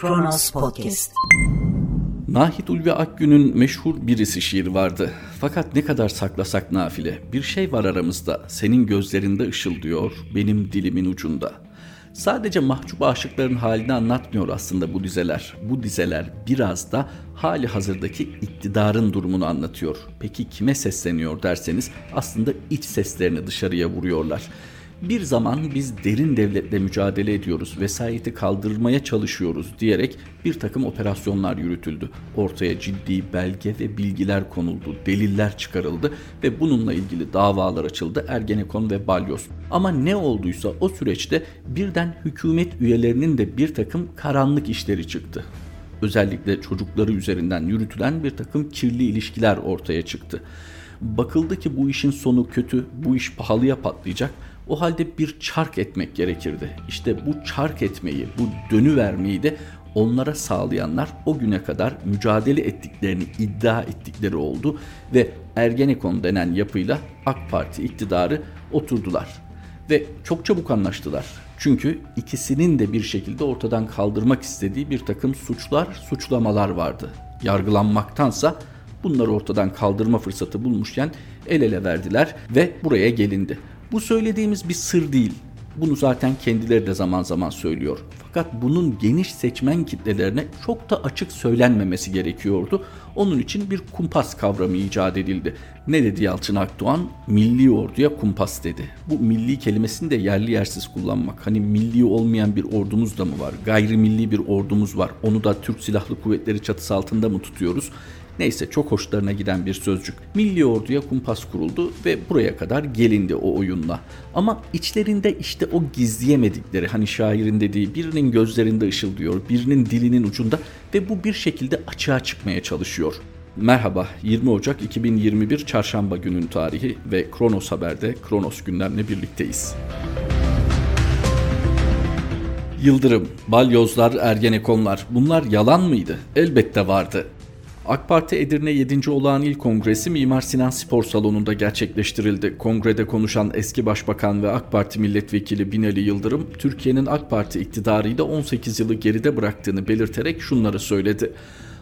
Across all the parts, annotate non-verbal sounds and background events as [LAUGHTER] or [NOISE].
Kronos Podcast. Nahit Ulvi Akgün'ün meşhur birisi şiir vardı. Fakat ne kadar saklasak nafile. Bir şey var aramızda. Senin gözlerinde ışıldıyor, benim dilimin ucunda. Sadece mahcup aşıkların halini anlatmıyor aslında bu dizeler. Bu dizeler biraz da hali hazırdaki iktidarın durumunu anlatıyor. Peki kime sesleniyor derseniz aslında iç seslerini dışarıya vuruyorlar. Bir zaman biz derin devletle mücadele ediyoruz, vesayeti kaldırmaya çalışıyoruz diyerek bir takım operasyonlar yürütüldü. Ortaya ciddi belge ve bilgiler konuldu, deliller çıkarıldı ve bununla ilgili davalar açıldı Ergenekon ve Balyoz. Ama ne olduysa o süreçte birden hükümet üyelerinin de bir takım karanlık işleri çıktı özellikle çocukları üzerinden yürütülen bir takım kirli ilişkiler ortaya çıktı. Bakıldı ki bu işin sonu kötü, bu iş pahalıya patlayacak. O halde bir çark etmek gerekirdi. İşte bu çark etmeyi, bu dönü vermeyi de onlara sağlayanlar o güne kadar mücadele ettiklerini iddia ettikleri oldu ve Ergenekon denen yapıyla AK Parti iktidarı oturdular ve çok çabuk anlaştılar. Çünkü ikisinin de bir şekilde ortadan kaldırmak istediği bir takım suçlar, suçlamalar vardı. Yargılanmaktansa bunları ortadan kaldırma fırsatı bulmuşken el ele verdiler ve buraya gelindi. Bu söylediğimiz bir sır değil. Bunu zaten kendileri de zaman zaman söylüyor. Fakat bunun geniş seçmen kitlelerine çok da açık söylenmemesi gerekiyordu. Onun için bir kumpas kavramı icat edildi. Ne dedi Yalçın Akdoğan? Milli orduya kumpas dedi. Bu milli kelimesini de yerli yersiz kullanmak. Hani milli olmayan bir ordumuz da mı var? Gayrimilli bir ordumuz var. Onu da Türk Silahlı Kuvvetleri çatısı altında mı tutuyoruz? Neyse çok hoşlarına giden bir sözcük. Milli orduya kumpas kuruldu ve buraya kadar gelindi o oyunla. Ama içlerinde işte o gizleyemedikleri hani şairin dediği birinin gözlerinde ışıldıyor, birinin dilinin ucunda ve bu bir şekilde açığa çıkmaya çalışıyor. Merhaba, 20 Ocak 2021 Çarşamba günün tarihi ve Kronos Haber'de Kronos gündemle birlikteyiz. Yıldırım, balyozlar, ergenekonlar bunlar yalan mıydı? Elbette vardı. AK Parti Edirne 7. Olağan İl Kongresi Mimar Sinan Spor Salonu'nda gerçekleştirildi. Kongrede konuşan eski Başbakan ve AK Parti Milletvekili Binali Yıldırım, Türkiye'nin AK Parti iktidarıyla 18 yılı geride bıraktığını belirterek şunları söyledi.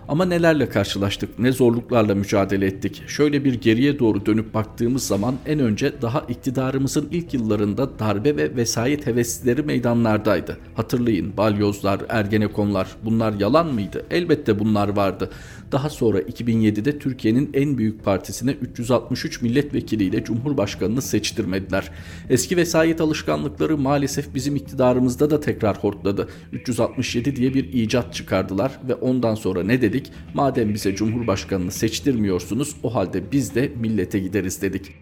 Ama nelerle karşılaştık, ne zorluklarla mücadele ettik. Şöyle bir geriye doğru dönüp baktığımız zaman en önce daha iktidarımızın ilk yıllarında darbe ve vesayet heveslileri meydanlardaydı. Hatırlayın balyozlar, ergenekonlar bunlar yalan mıydı? Elbette bunlar vardı. Daha sonra 2007'de Türkiye'nin en büyük partisine 363 milletvekiliyle Cumhurbaşkanını seçtirmediler. Eski vesayet alışkanlıkları maalesef bizim iktidarımızda da tekrar hortladı. 367 diye bir icat çıkardılar ve ondan sonra ne dedik? Madem bize Cumhurbaşkanını seçtirmiyorsunuz o halde biz de millete gideriz dedik.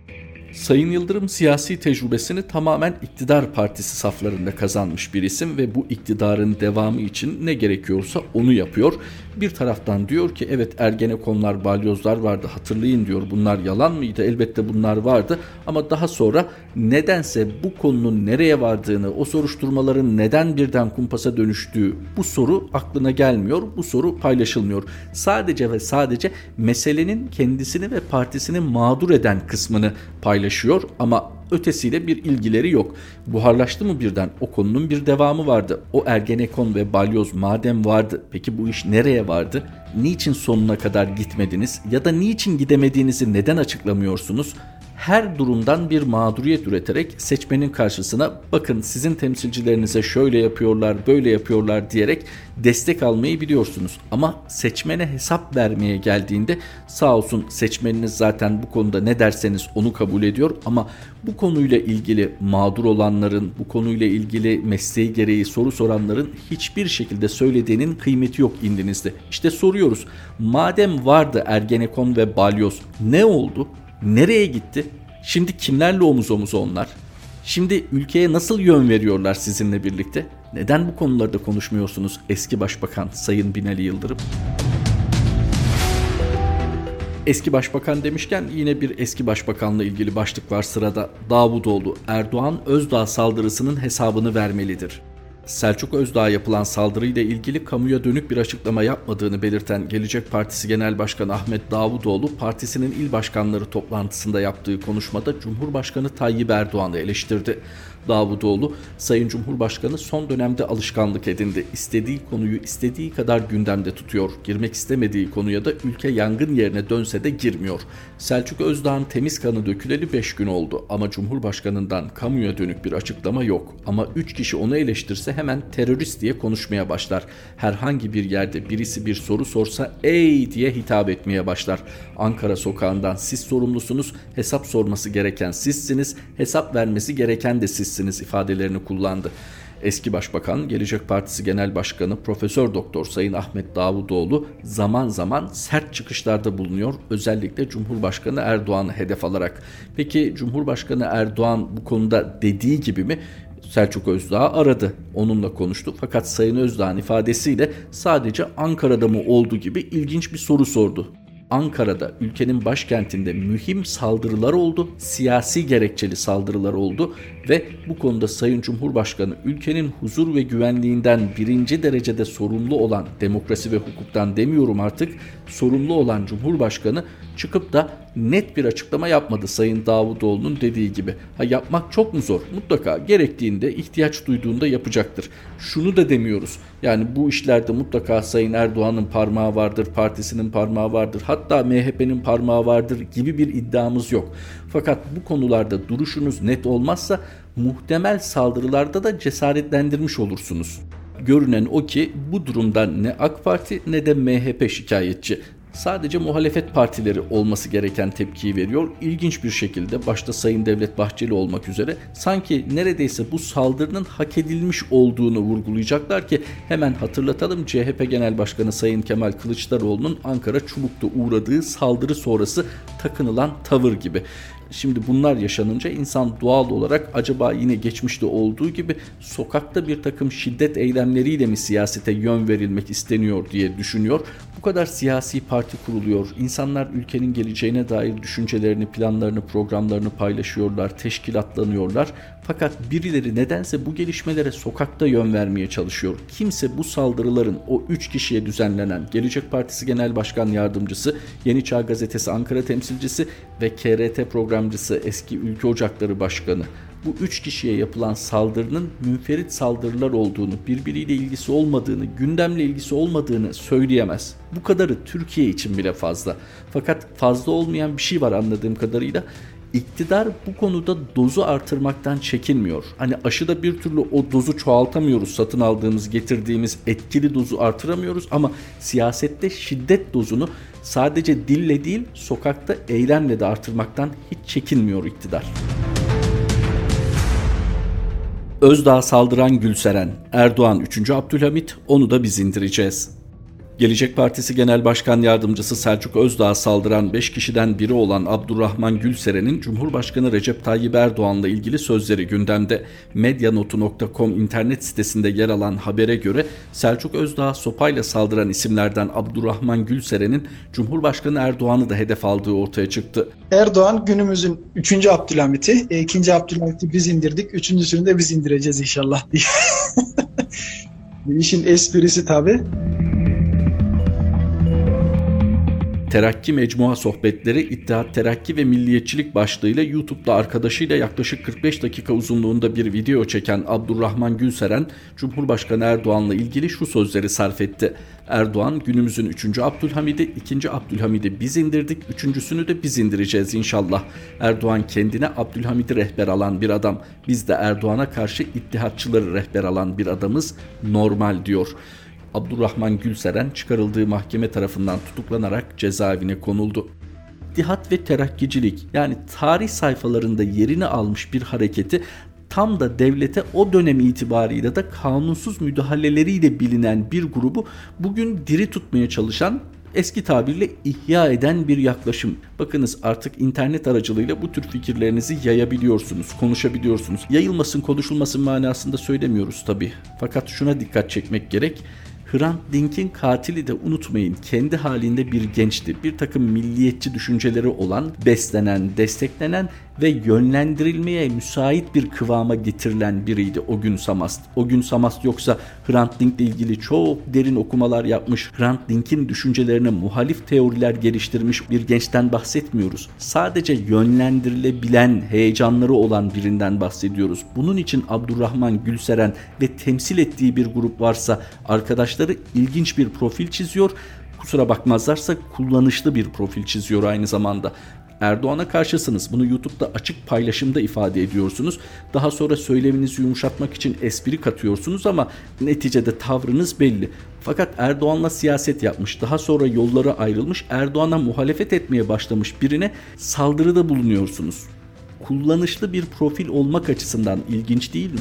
Sayın Yıldırım siyasi tecrübesini tamamen iktidar partisi saflarında kazanmış bir isim ve bu iktidarın devamı için ne gerekiyorsa onu yapıyor. Bir taraftan diyor ki evet Ergenekonlar, balyozlar vardı hatırlayın diyor bunlar yalan mıydı? Elbette bunlar vardı ama daha sonra nedense bu konunun nereye vardığını, o soruşturmaların neden birden kumpasa dönüştüğü bu soru aklına gelmiyor, bu soru paylaşılmıyor. Sadece ve sadece meselenin kendisini ve partisini mağdur eden kısmını paylaşıyor ama ötesiyle bir ilgileri yok. Buharlaştı mı birden? O konunun bir devamı vardı. O Ergenekon ve Balyoz madem vardı peki bu iş nereye vardı? Niçin sonuna kadar gitmediniz? Ya da niçin gidemediğinizi neden açıklamıyorsunuz? Her durumdan bir mağduriyet üreterek seçmenin karşısına bakın sizin temsilcilerinize şöyle yapıyorlar, böyle yapıyorlar diyerek destek almayı biliyorsunuz. Ama seçmene hesap vermeye geldiğinde sağ olsun seçmeniniz zaten bu konuda ne derseniz onu kabul ediyor ama bu konuyla ilgili mağdur olanların, bu konuyla ilgili mesleği gereği soru soranların hiçbir şekilde söylediğinin kıymeti yok indinizde. İşte soruyoruz. Madem vardı Ergenekon ve Balyoz ne oldu? Nereye gitti? Şimdi kimlerle omuz omuz onlar? Şimdi ülkeye nasıl yön veriyorlar sizinle birlikte? Neden bu konularda konuşmuyorsunuz eski başbakan Sayın Binali Yıldırım? Eski başbakan demişken yine bir eski başbakanla ilgili başlık var sırada. Davutoğlu, Erdoğan Özdağ saldırısının hesabını vermelidir. Selçuk Özdağ'a yapılan saldırıyla ilgili kamuya dönük bir açıklama yapmadığını belirten Gelecek Partisi Genel Başkanı Ahmet Davutoğlu, partisinin il başkanları toplantısında yaptığı konuşmada Cumhurbaşkanı Tayyip Erdoğan'ı eleştirdi. Davutoğlu, Sayın Cumhurbaşkanı son dönemde alışkanlık edindi. İstediği konuyu istediği kadar gündemde tutuyor. Girmek istemediği konuya da ülke yangın yerine dönse de girmiyor. Selçuk Özdağ'ın temiz kanı döküleli 5 gün oldu ama Cumhurbaşkanından kamuya dönük bir açıklama yok. Ama 3 kişi onu eleştirse hemen terörist diye konuşmaya başlar. Herhangi bir yerde birisi bir soru sorsa ey diye hitap etmeye başlar. Ankara sokağından siz sorumlusunuz, hesap sorması gereken sizsiniz, hesap vermesi gereken de sizsiniz ifadelerini kullandı. Eski Başbakan, Gelecek Partisi Genel Başkanı Profesör Doktor Sayın Ahmet Davutoğlu zaman zaman sert çıkışlarda bulunuyor. Özellikle Cumhurbaşkanı Erdoğan'ı hedef alarak. Peki Cumhurbaşkanı Erdoğan bu konuda dediği gibi mi? Selçuk Özdağ aradı. Onunla konuştu. Fakat Sayın Özdağ'ın ifadesiyle sadece Ankara'da mı olduğu gibi ilginç bir soru sordu. Ankara'da ülkenin başkentinde mühim saldırılar oldu. Siyasi gerekçeli saldırılar oldu ve bu konuda Sayın Cumhurbaşkanı ülkenin huzur ve güvenliğinden birinci derecede sorumlu olan demokrasi ve hukuktan demiyorum artık sorumlu olan Cumhurbaşkanı çıkıp da net bir açıklama yapmadı Sayın Davutoğlu'nun dediği gibi. Ha yapmak çok mu zor? Mutlaka gerektiğinde, ihtiyaç duyduğunda yapacaktır. Şunu da demiyoruz. Yani bu işlerde mutlaka Sayın Erdoğan'ın parmağı vardır, partisinin parmağı vardır, hatta MHP'nin parmağı vardır gibi bir iddiamız yok. Fakat bu konularda duruşunuz net olmazsa muhtemel saldırılarda da cesaretlendirmiş olursunuz. Görünen o ki bu durumda ne AK Parti ne de MHP şikayetçi sadece muhalefet partileri olması gereken tepkiyi veriyor. İlginç bir şekilde başta Sayın Devlet Bahçeli olmak üzere sanki neredeyse bu saldırının hak edilmiş olduğunu vurgulayacaklar ki hemen hatırlatalım CHP Genel Başkanı Sayın Kemal Kılıçdaroğlu'nun Ankara Çubuk'ta uğradığı saldırı sonrası takınılan tavır gibi. Şimdi bunlar yaşanınca insan doğal olarak acaba yine geçmişte olduğu gibi sokakta bir takım şiddet eylemleriyle mi siyasete yön verilmek isteniyor diye düşünüyor. Bu kadar siyasi parti kuruluyor. İnsanlar ülkenin geleceğine dair düşüncelerini, planlarını, programlarını paylaşıyorlar, teşkilatlanıyorlar. Fakat birileri nedense bu gelişmelere sokakta yön vermeye çalışıyor. Kimse bu saldırıların o 3 kişiye düzenlenen Gelecek Partisi Genel Başkan Yardımcısı, Yeni Çağ Gazetesi Ankara temsilcisi ve KRT programcısı eski Ülke Ocakları Başkanı bu üç kişiye yapılan saldırının münferit saldırılar olduğunu, birbiriyle ilgisi olmadığını, gündemle ilgisi olmadığını söyleyemez. Bu kadarı Türkiye için bile fazla. Fakat fazla olmayan bir şey var anladığım kadarıyla. İktidar bu konuda dozu artırmaktan çekinmiyor. Hani aşıda bir türlü o dozu çoğaltamıyoruz. Satın aldığımız, getirdiğimiz etkili dozu artıramıyoruz ama siyasette şiddet dozunu sadece dille değil, sokakta eylemle de artırmaktan hiç çekinmiyor iktidar. Özdağ saldıran Gülseren, Erdoğan 3. Abdülhamit, onu da biz indireceğiz. Gelecek Partisi Genel Başkan Yardımcısı Selçuk Özdağ saldıran 5 kişiden biri olan Abdurrahman Gülseren'in Cumhurbaşkanı Recep Tayyip Erdoğan'la ilgili sözleri gündemde. Medyanotu.com internet sitesinde yer alan habere göre Selçuk Özdağ sopayla saldıran isimlerden Abdurrahman Gülseren'in Cumhurbaşkanı Erdoğan'ı da hedef aldığı ortaya çıktı. Erdoğan günümüzün 3. Abdülhamit'i, 2. Abdülhamit'i biz indirdik, 3.sünü de biz indireceğiz inşallah. [LAUGHS] İşin esprisi tabii. Terakki Mecmua Sohbetleri İttihat Terakki ve Milliyetçilik başlığıyla YouTube'da arkadaşıyla yaklaşık 45 dakika uzunluğunda bir video çeken Abdurrahman Gülseren, Cumhurbaşkanı Erdoğan'la ilgili şu sözleri sarf etti. Erdoğan günümüzün 3. Abdülhamid'i, 2. Abdülhamid'i biz indirdik, 3.sünü de biz indireceğiz inşallah. Erdoğan kendine Abdülhamid'i rehber alan bir adam. Biz de Erdoğan'a karşı ittihatçıları rehber alan bir adamız normal diyor. Abdurrahman Gülseren çıkarıldığı mahkeme tarafından tutuklanarak cezaevine konuldu. İttihat ve terakkicilik yani tarih sayfalarında yerini almış bir hareketi tam da devlete o dönem itibariyle de kanunsuz müdahaleleriyle bilinen bir grubu bugün diri tutmaya çalışan eski tabirle ihya eden bir yaklaşım. Bakınız artık internet aracılığıyla bu tür fikirlerinizi yayabiliyorsunuz, konuşabiliyorsunuz. Yayılmasın, konuşulmasın manasında söylemiyoruz tabii. Fakat şuna dikkat çekmek gerek Hrant Dink'in katili de unutmayın kendi halinde bir gençti. Bir takım milliyetçi düşünceleri olan, beslenen, desteklenen ve yönlendirilmeye müsait bir kıvama getirilen biriydi o gün Samast. O gün Samast yoksa Hrant Dink'le ilgili çok derin okumalar yapmış, Hrant Dink'in düşüncelerine muhalif teoriler geliştirmiş bir gençten bahsetmiyoruz. Sadece yönlendirilebilen, heyecanları olan birinden bahsediyoruz. Bunun için Abdurrahman Gülseren ve temsil ettiği bir grup varsa arkadaşları ilginç bir profil çiziyor kusura bakmazlarsa kullanışlı bir profil çiziyor aynı zamanda. Erdoğan'a karşısınız. Bunu YouTube'da açık paylaşımda ifade ediyorsunuz. Daha sonra söyleminizi yumuşatmak için espri katıyorsunuz ama neticede tavrınız belli. Fakat Erdoğan'la siyaset yapmış, daha sonra yolları ayrılmış, Erdoğan'a muhalefet etmeye başlamış birine saldırıda bulunuyorsunuz. Kullanışlı bir profil olmak açısından ilginç değil mi?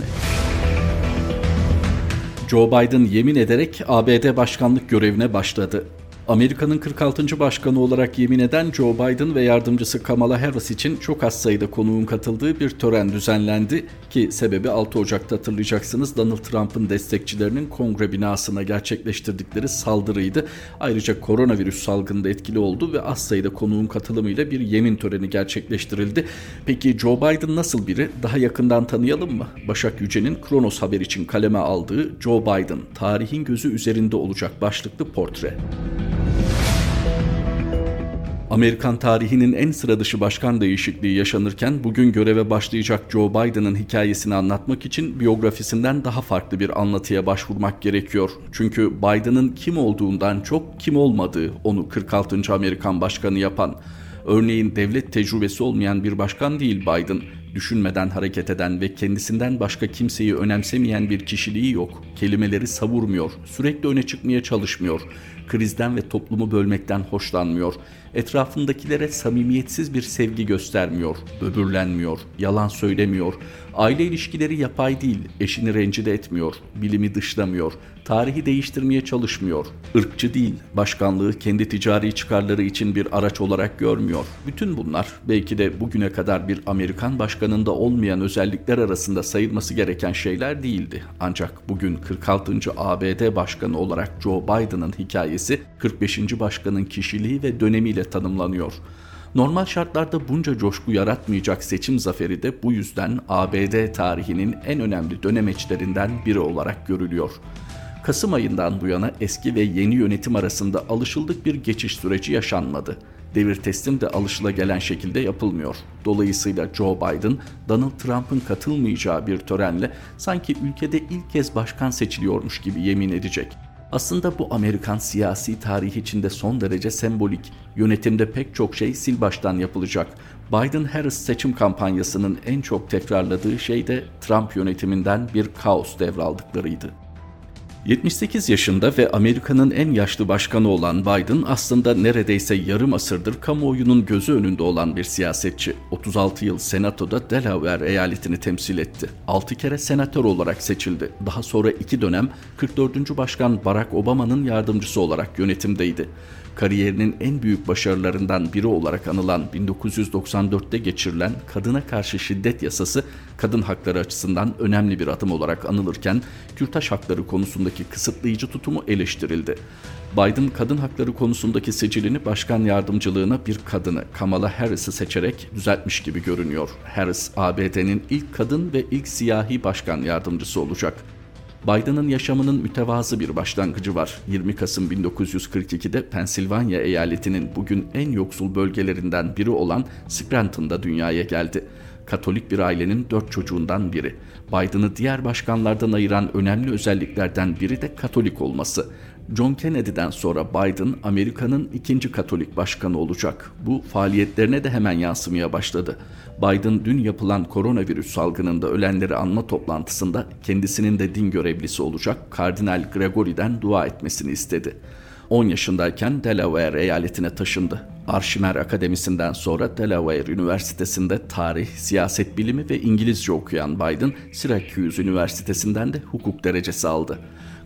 Joe Biden yemin ederek ABD başkanlık görevine başladı. Amerika'nın 46. başkanı olarak yemin eden Joe Biden ve yardımcısı Kamala Harris için çok az sayıda konuğun katıldığı bir tören düzenlendi ki sebebi 6 Ocak'ta hatırlayacaksınız Donald Trump'ın destekçilerinin kongre binasına gerçekleştirdikleri saldırıydı. Ayrıca koronavirüs salgında etkili oldu ve az sayıda konuğun katılımıyla bir yemin töreni gerçekleştirildi. Peki Joe Biden nasıl biri? Daha yakından tanıyalım mı? Başak Yüce'nin Kronos Haber için kaleme aldığı Joe Biden, tarihin gözü üzerinde olacak başlıklı portre. Amerikan tarihinin en sıra dışı başkan değişikliği yaşanırken bugün göreve başlayacak Joe Biden'ın hikayesini anlatmak için biyografisinden daha farklı bir anlatıya başvurmak gerekiyor. Çünkü Biden'ın kim olduğundan çok kim olmadığı onu 46. Amerikan başkanı yapan. Örneğin devlet tecrübesi olmayan bir başkan değil Biden. Düşünmeden hareket eden ve kendisinden başka kimseyi önemsemeyen bir kişiliği yok. Kelimeleri savurmuyor, sürekli öne çıkmaya çalışmıyor. Krizden ve toplumu bölmekten hoşlanmıyor. Etrafındakilere samimiyetsiz bir sevgi göstermiyor, böbürlenmiyor, yalan söylemiyor. Aile ilişkileri yapay değil, eşini rencide etmiyor, bilimi dışlamıyor, tarihi değiştirmeye çalışmıyor. Irkçı değil, başkanlığı kendi ticari çıkarları için bir araç olarak görmüyor. Bütün bunlar belki de bugüne kadar bir Amerikan başkanında olmayan özellikler arasında sayılması gereken şeyler değildi. Ancak bugün 46. ABD başkanı olarak Joe Biden'ın hikayesi 45. başkanın kişiliği ve dönemiyle tanımlanıyor. Normal şartlarda bunca coşku yaratmayacak seçim zaferi de bu yüzden ABD tarihinin en önemli dönemeçlerinden biri olarak görülüyor. Kasım ayından bu yana eski ve yeni yönetim arasında alışıldık bir geçiş süreci yaşanmadı. Devir teslim de alışıla şekilde yapılmıyor. Dolayısıyla Joe Biden, Donald Trump'ın katılmayacağı bir törenle sanki ülkede ilk kez başkan seçiliyormuş gibi yemin edecek. Aslında bu Amerikan siyasi tarihi içinde son derece sembolik. Yönetimde pek çok şey sil baştan yapılacak. Biden-Harris seçim kampanyasının en çok tekrarladığı şey de Trump yönetiminden bir kaos devraldıklarıydı. 78 yaşında ve Amerika'nın en yaşlı başkanı olan Biden aslında neredeyse yarım asırdır kamuoyunun gözü önünde olan bir siyasetçi. 36 yıl senatoda Delaware eyaletini temsil etti. 6 kere senatör olarak seçildi. Daha sonra 2 dönem 44. Başkan Barack Obama'nın yardımcısı olarak yönetimdeydi kariyerinin en büyük başarılarından biri olarak anılan 1994'te geçirilen kadına karşı şiddet yasası kadın hakları açısından önemli bir adım olarak anılırken kürtaj hakları konusundaki kısıtlayıcı tutumu eleştirildi. Biden kadın hakları konusundaki sicilini başkan yardımcılığına bir kadını Kamala Harris'i seçerek düzeltmiş gibi görünüyor. Harris ABD'nin ilk kadın ve ilk siyahi başkan yardımcısı olacak. Biden'ın yaşamının mütevazı bir başlangıcı var. 20 Kasım 1942'de Pensilvanya eyaletinin bugün en yoksul bölgelerinden biri olan Scranton'da dünyaya geldi. Katolik bir ailenin dört çocuğundan biri. Biden'ı diğer başkanlardan ayıran önemli özelliklerden biri de Katolik olması. John Kennedy'den sonra Biden Amerika'nın ikinci Katolik başkanı olacak. Bu faaliyetlerine de hemen yansımaya başladı. Biden dün yapılan koronavirüs salgınında ölenleri anma toplantısında kendisinin de din görevlisi olacak Kardinal Gregory'den dua etmesini istedi. 10 yaşındayken Delaware eyaletine taşındı. Arşimer Akademisi'nden sonra Delaware Üniversitesi'nde tarih, siyaset bilimi ve İngilizce okuyan Biden, Syracuse Üniversitesi'nden de hukuk derecesi aldı.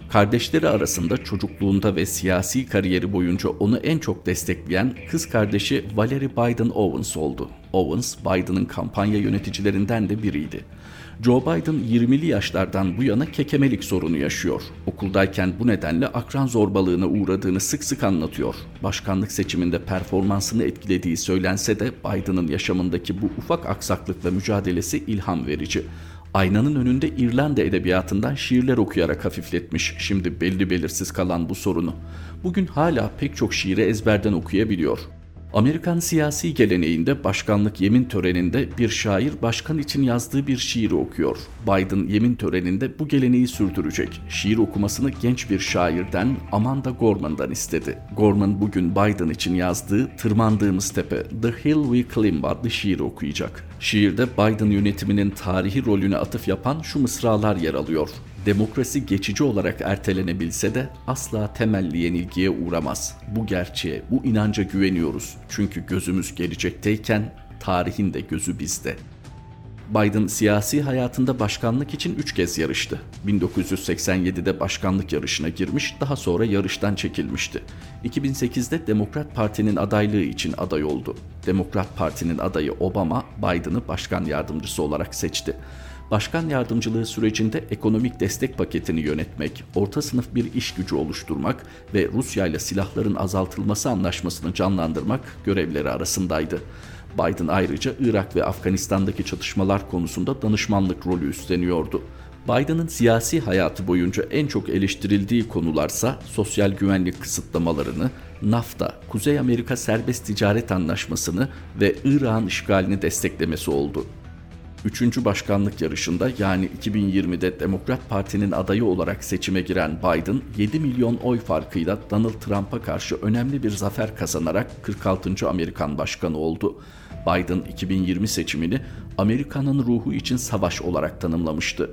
Kardeşleri arasında çocukluğunda ve siyasi kariyeri boyunca onu en çok destekleyen kız kardeşi Valerie Biden Owens oldu. Owens, Biden'ın kampanya yöneticilerinden de biriydi. Joe Biden 20'li yaşlardan bu yana kekemelik sorunu yaşıyor. Okuldayken bu nedenle akran zorbalığına uğradığını sık sık anlatıyor. Başkanlık seçiminde performansını etkilediği söylense de Biden'ın yaşamındaki bu ufak aksaklıkla mücadelesi ilham verici. Aynanın önünde İrlanda edebiyatından şiirler okuyarak hafifletmiş şimdi belli belirsiz kalan bu sorunu. Bugün hala pek çok şiiri ezberden okuyabiliyor. Amerikan siyasi geleneğinde başkanlık yemin töreninde bir şair başkan için yazdığı bir şiiri okuyor. Biden yemin töreninde bu geleneği sürdürecek. Şiir okumasını genç bir şairden Amanda Gorman'dan istedi. Gorman bugün Biden için yazdığı Tırmandığımız Tepe The Hill We Climb adlı şiiri okuyacak. Şiirde Biden yönetiminin tarihi rolüne atıf yapan şu mısralar yer alıyor. Demokrasi geçici olarak ertelenebilse de asla temelli yenilgiye uğramaz. Bu gerçeğe, bu inanca güveniyoruz. Çünkü gözümüz gelecekteyken tarihin de gözü bizde. Biden siyasi hayatında başkanlık için 3 kez yarıştı. 1987'de başkanlık yarışına girmiş, daha sonra yarıştan çekilmişti. 2008'de Demokrat Parti'nin adaylığı için aday oldu. Demokrat Parti'nin adayı Obama, Biden'ı başkan yardımcısı olarak seçti. Başkan yardımcılığı sürecinde ekonomik destek paketini yönetmek, orta sınıf bir iş gücü oluşturmak ve Rusya ile silahların azaltılması anlaşmasını canlandırmak görevleri arasındaydı. Biden ayrıca Irak ve Afganistan'daki çatışmalar konusunda danışmanlık rolü üstleniyordu. Biden'ın siyasi hayatı boyunca en çok eleştirildiği konularsa sosyal güvenlik kısıtlamalarını, NAFTA, Kuzey Amerika Serbest Ticaret Anlaşması'nı ve Irak'ın işgalini desteklemesi oldu. Üçüncü başkanlık yarışında yani 2020'de Demokrat Parti'nin adayı olarak seçime giren Biden 7 milyon oy farkıyla Donald Trump'a karşı önemli bir zafer kazanarak 46. Amerikan başkanı oldu. Biden 2020 seçimini Amerika'nın ruhu için savaş olarak tanımlamıştı.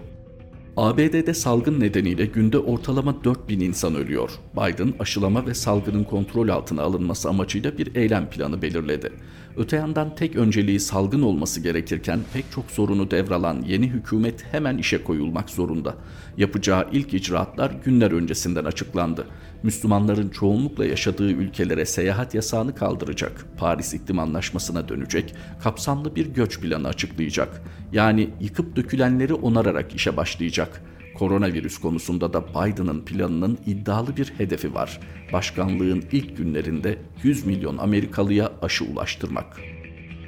ABD'de salgın nedeniyle günde ortalama 4000 insan ölüyor. Biden aşılama ve salgının kontrol altına alınması amacıyla bir eylem planı belirledi. Öte yandan tek önceliği salgın olması gerekirken pek çok sorunu devralan yeni hükümet hemen işe koyulmak zorunda. Yapacağı ilk icraatlar günler öncesinden açıklandı. Müslümanların çoğunlukla yaşadığı ülkelere seyahat yasağını kaldıracak, Paris İklim Anlaşması'na dönecek, kapsamlı bir göç planı açıklayacak. Yani yıkıp dökülenleri onararak işe başlayacak. Koronavirüs konusunda da Biden'ın planının iddialı bir hedefi var. Başkanlığın ilk günlerinde 100 milyon Amerikalıya aşı ulaştırmak.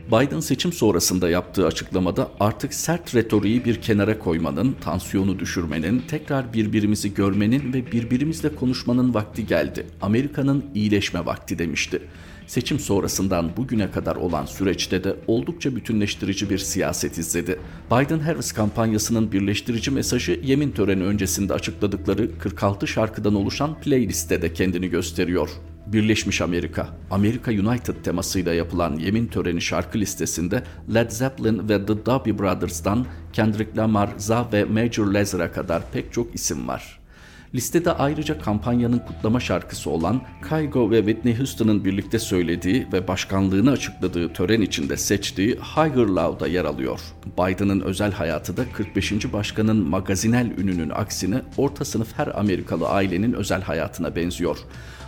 Biden seçim sonrasında yaptığı açıklamada artık sert retoriği bir kenara koymanın, tansiyonu düşürmenin, tekrar birbirimizi görmenin ve birbirimizle konuşmanın vakti geldi. Amerika'nın iyileşme vakti demişti. Seçim sonrasından bugüne kadar olan süreçte de oldukça bütünleştirici bir siyaset izledi. Biden-Harris kampanyasının birleştirici mesajı yemin töreni öncesinde açıkladıkları 46 şarkıdan oluşan playliste de kendini gösteriyor. Birleşmiş Amerika, Amerika United temasıyla yapılan yemin töreni şarkı listesinde Led Zeppelin ve The Doobie Brothers'tan Kendrick Lamar, Za ve Major Lazer'a kadar pek çok isim var. Listede ayrıca kampanyanın kutlama şarkısı olan Kygo ve Whitney Houston'ın birlikte söylediği ve başkanlığını açıkladığı tören içinde seçtiği Higher Love'da yer alıyor. Biden'ın özel hayatı da 45. başkanın magazinel ününün aksine orta sınıf her Amerikalı ailenin özel hayatına benziyor.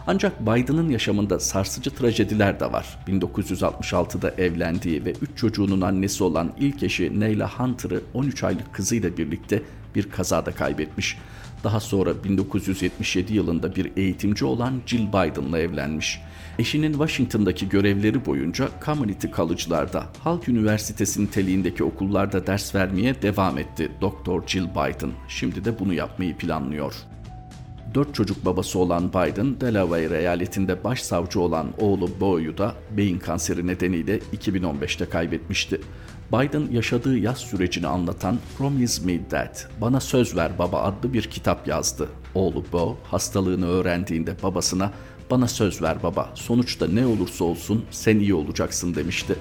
Ancak Biden'ın yaşamında sarsıcı trajediler de var. 1966'da evlendiği ve 3 çocuğunun annesi olan ilk eşi Neyla Hunter'ı 13 aylık kızıyla birlikte bir kazada kaybetmiş. Daha sonra 1977 yılında bir eğitimci olan Jill Biden'la evlenmiş. Eşinin Washington'daki görevleri boyunca Community College'larda, Halk Üniversitesi niteliğindeki okullarda ders vermeye devam etti Dr. Jill Biden. Şimdi de bunu yapmayı planlıyor. Dört çocuk babası olan Biden, Delaware eyaletinde başsavcı olan oğlu Bo'yu da beyin kanseri nedeniyle 2015'te kaybetmişti. Biden yaşadığı yaz sürecini anlatan Promise Me Dad, Bana Söz Ver Baba adlı bir kitap yazdı. Oğlu Bo hastalığını öğrendiğinde babasına bana söz ver baba, sonuçta ne olursa olsun sen iyi olacaksın demişti.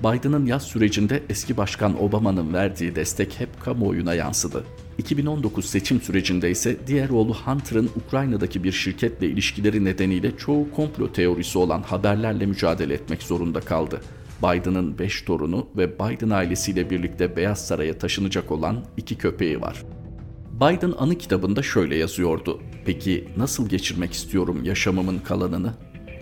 Biden'ın yaz sürecinde eski başkan Obama'nın verdiği destek hep kamuoyuna yansıdı. 2019 seçim sürecinde ise diğer oğlu Hunter'ın Ukrayna'daki bir şirketle ilişkileri nedeniyle çoğu komplo teorisi olan haberlerle mücadele etmek zorunda kaldı. Biden'ın 5 torunu ve Biden ailesiyle birlikte Beyaz Saray'a taşınacak olan iki köpeği var. Biden anı kitabında şöyle yazıyordu. Peki nasıl geçirmek istiyorum yaşamımın kalanını?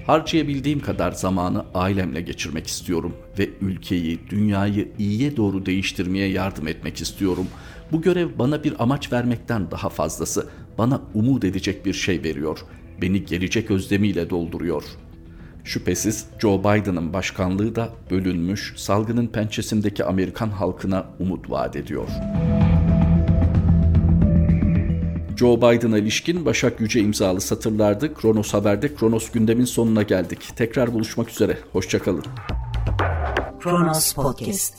Harcayabildiğim kadar zamanı ailemle geçirmek istiyorum ve ülkeyi, dünyayı iyiye doğru değiştirmeye yardım etmek istiyorum. Bu görev bana bir amaç vermekten daha fazlası, bana umut edecek bir şey veriyor. Beni gelecek özlemiyle dolduruyor. Şüphesiz Joe Biden'ın başkanlığı da bölünmüş, salgının pençesindeki Amerikan halkına umut vaat ediyor. Joe Biden'a ilişkin Başak Yüce imzalı satırlardı. Kronos Haber'de Kronos gündemin sonuna geldik. Tekrar buluşmak üzere. Hoşçakalın. Kronos Podcast